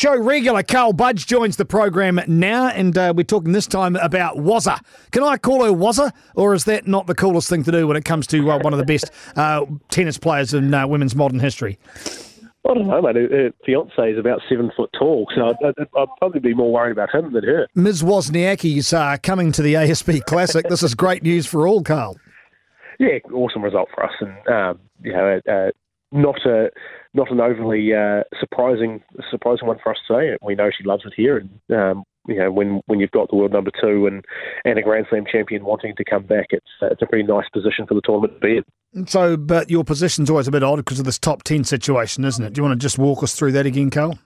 Show regular Karl Budge joins the program now, and uh, we're talking this time about Wazza. Can I call her Wazza, or is that not the coolest thing to do when it comes to uh, one of the best uh, tennis players in uh, women's modern history? I don't know, mate. Her, her fiance is about seven foot tall, so I'd, I'd, I'd, probably be more worried about him than her. Ms. Wozniacki's uh, coming to the ASB Classic. this is great news for all, Karl. Yeah, awesome result for us, and um, you know, uh, not a not an overly uh, surprising surprising one for us today. We know she loves it here, and um, you know when when you've got the world number two and and a Grand Slam champion wanting to come back, it's uh, it's a pretty nice position for the tournament to be in. So, but your position's always a bit odd because of this top ten situation, isn't it? Do you want to just walk us through that again, Karl?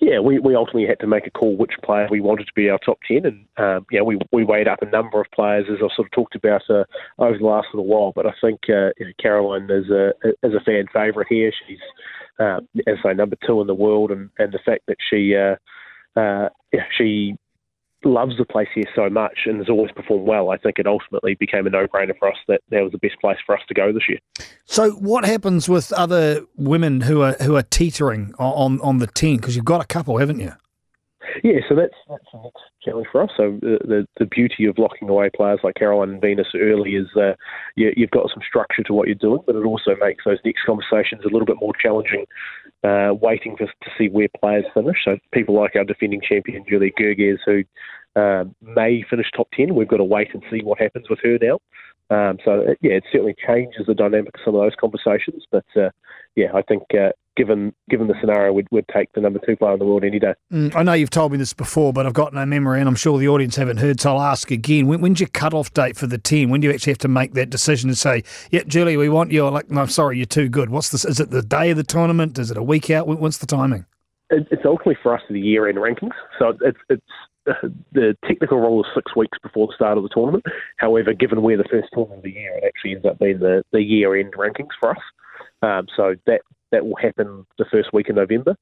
Yeah, we, we ultimately had to make a call which player we wanted to be our top 10. And, um, yeah, we, we weighed up a number of players, as I've sort of talked about uh, over the last little while. But I think uh, you Caroline is a, is a fan favourite here. She's, uh, as I say, number two in the world. And, and the fact that she, uh, uh, she loves the place here so much and has always performed well, I think it ultimately became a no-brainer for us that that was the best place for us to go this year. So, what happens with other women who are who are teetering on on the ten? Because you've got a couple, haven't you? Yeah, so that's that's the next challenge for us. So the, the, the beauty of locking away players like Caroline and Venus early is uh, you, you've got some structure to what you're doing, but it also makes those next conversations a little bit more challenging. Uh, waiting for to see where players finish. So people like our defending champion Julia Görges, who uh, may finish top ten, we've got to wait and see what happens with her now. Um, so uh, yeah, it certainly changes the dynamic of some of those conversations. But uh, yeah, I think uh, given given the scenario, we'd, we'd take the number two player in the world any day. Mm, I know you've told me this before, but I've got no memory, and I'm sure the audience haven't heard, so I'll ask again. When, when's your cut-off date for the team? When do you actually have to make that decision and say, "Yeah, Julie, we want you"? Like, no, sorry, you're too good. What's this? Is it the day of the tournament? Is it a week out? What's the timing? It's ultimately for us the year-end rankings, so it's it's the technical rule is six weeks before the start of the tournament. However, given we're the first tournament of the year, it actually ends up being the, the year-end rankings for us. Um, so that that will happen the first week in November.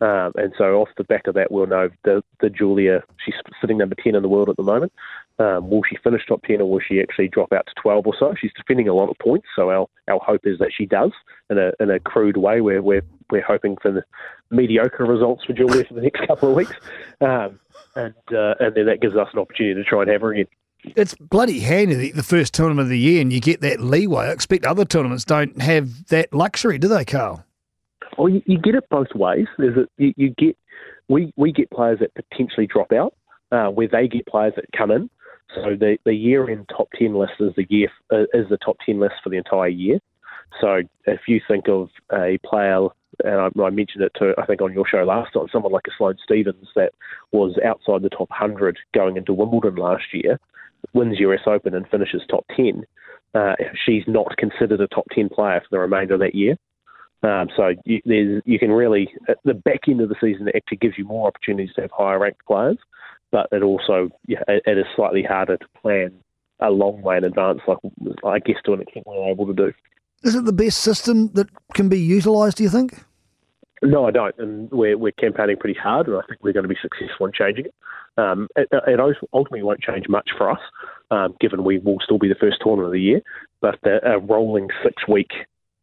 Um, and so off the back of that, we'll know the, the Julia, she's sitting number 10 in the world at the moment. Um, will she finish top 10 or will she actually drop out to 12 or so? She's defending a lot of points, so our, our hope is that she does in a, in a crude way where we're, we're hoping for the mediocre results for Julia for the next couple of weeks. Um, and, uh, and then that gives us an opportunity to try and have her again. It's bloody handy the first tournament of the year and you get that leeway. I expect other tournaments don't have that luxury, do they, Karl? Well, you, you get it both ways. You, you, get we we get players that potentially drop out, uh, where they get players that come in. So the the year end top ten list is the year uh, is the top ten list for the entire year. So if you think of a player, and I, I mentioned it to I think on your show last time, someone like a Sloane Stevens that was outside the top hundred going into Wimbledon last year, wins US Open and finishes top ten. Uh, she's not considered a top ten player for the remainder of that year. Um, so you, you can really, at the back end of the season, it actually gives you more opportunities to have higher ranked players, but it also yeah, it, it is slightly harder to plan a long way in advance, like I guess to an extent we're able to do. Is it the best system that can be utilised? Do you think? No, I don't, and we're we're campaigning pretty hard, and I think we're going to be successful in changing it. Um, it, it ultimately won't change much for us, um, given we will still be the first tournament of the year. But a rolling six week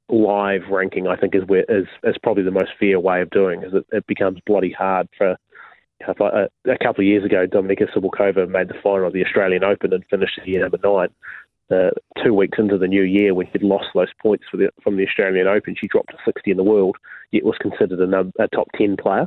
live ranking, I think, is where is is probably the most fair way of doing. Is it, it becomes bloody hard for. A, a couple of years ago, Dominika Cibulkova made the final of the Australian Open and finished the year number nine. Uh, two weeks into the new year, when she'd lost those points the, from the Australian Open, she dropped to 60 in the world, yet was considered a, a top 10 player.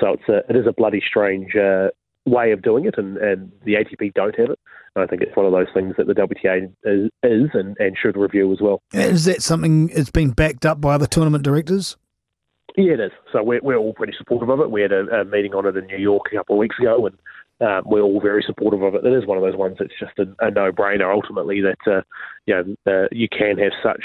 So it's a, it is a bloody strange uh, way of doing it, and, and the ATP don't have it. I think it's one of those things that the WTA is, is and, and should review as well. Is that something that's been backed up by the tournament directors? Yeah, it is. So we're, we're all pretty supportive of it. We had a, a meeting on it in New York a couple of weeks ago, and um, we're all very supportive of it. It is one of those ones that's just a, a no-brainer. Ultimately, that uh, you know uh, you can have such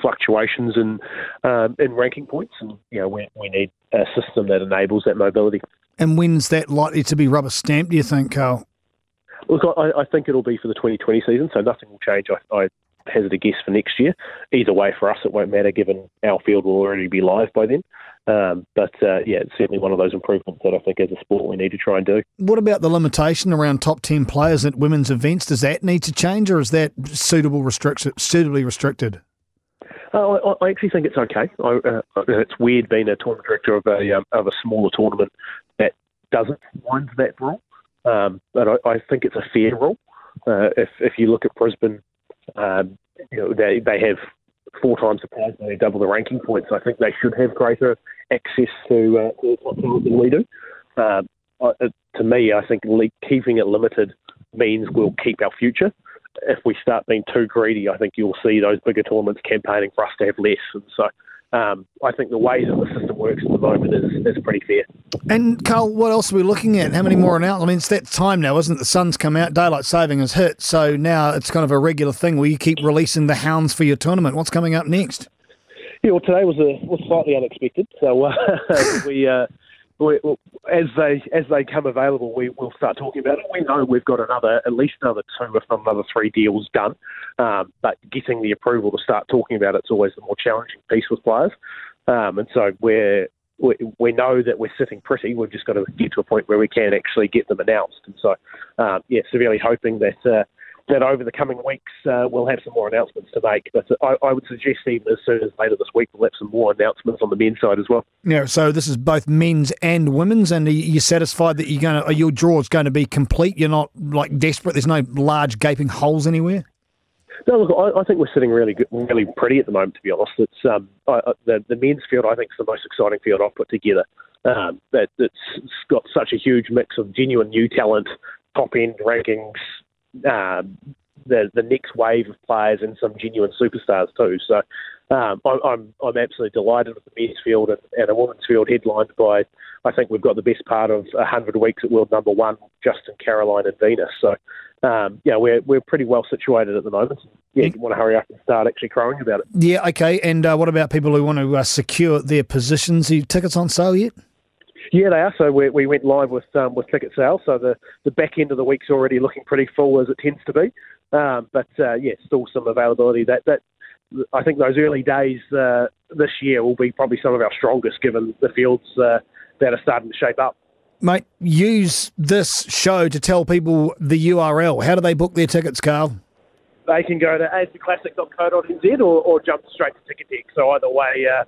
fluctuations in um, in ranking points, and you know we, we need a system that enables that mobility. And when's that likely to be rubber stamped? Do you think, Karl? Look, I, I, think it'll be for the 2020 season, so nothing will change. I, I hazard a guess for next year. Either way, for us, it won't matter given our field will already be live by then. Um, but uh, yeah, it's certainly one of those improvements that I think as a sport we need to try and do. What about the limitation around top 10 players at women's events? Does that need to change or is that suitable restrict- suitably restricted? Uh, I, I, actually think it's okay. I, uh, it's weird being a tournament director of a um, of a smaller tournament that doesn't wind that rule, um, but I, I, think it's a fair rule. Uh, if if you look at Brisbane, um, you know they they have four times the prize money, double the ranking points. I think they should have greater access to, uh, to than we do. Uh, to me, I think keeping it limited means we'll keep our future. If we start being too greedy, I think you'll see those bigger tournaments campaigning for us to have less. And so um, I think the way that the system works at the moment is, is pretty fair. And Karl, what else are we looking at? How many more announcements? I mean, it's that time now, isn't it? The sun's come out, daylight saving has hit, so now it's kind of a regular thing where you keep releasing the hounds for your tournament. What's coming up next? Yeah, well, today was a was slightly unexpected. So uh, we uh, we, as they as they come available, we will start talking about it. We know we've got another at least another two, if not another three deals done. Um, but getting the approval to start talking about it's always the more challenging piece with players. Um, and so we're we, we know that we're sitting pretty. We've just got to get to a point where we can actually get them announced. And so, um, yeah, severely hoping that uh, that over the coming weeks uh, we'll have some more announcements to make. But I, I, would suggest even as soon as later this week we'll have some more announcements on the men's side as well. Yeah, so this is both men's and women's, and are you satisfied that you're going to, your draw is going to be complete? You're not like desperate. There's no large gaping holes anywhere. No, look, I, I think we're sitting really good, really pretty at the moment. To be honest, it's um, I, the the men's field. I think is the most exciting field I've put together. Um, that it's got such a huge mix of genuine new talent, top end rankings, uh, the the next wave of players and some genuine superstars too. So um, I, I'm I'm absolutely delighted with the men's field and, and a women's field headlined by I think we've got the best part of hundred weeks at world number one, Justin, Caroline, and Venus. So um, yeah, we're we're pretty well situated at the moment. Yeah, you want to hurry up and start actually crowing about it. Yeah, okay. And uh, what about people who want to uh, secure their positions? Are tickets on sale yet? Yeah, they are. So we, we went live with um, with ticket sales. So the, the back end of the week's already looking pretty full as it tends to be. Um, but uh, yeah, still some availability. That that I think those early days uh, this year will be probably some of our strongest, given the fields uh, that are starting to shape up. Mate, use this show to tell people the URL. How do they book their tickets, Karl? They can go to asbclassic.co.nz or, or jump straight to Ticketek. So either way, uh,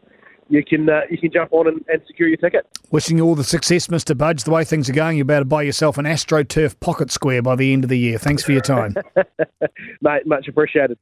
you can uh, you can jump on and, and, secure your ticket. Wishing you all the success, Mr. Budge. The way things are going, you're about to buy yourself an AstroTurf pocket square by the end of the year. Thanks for your time. Mate, much appreciated.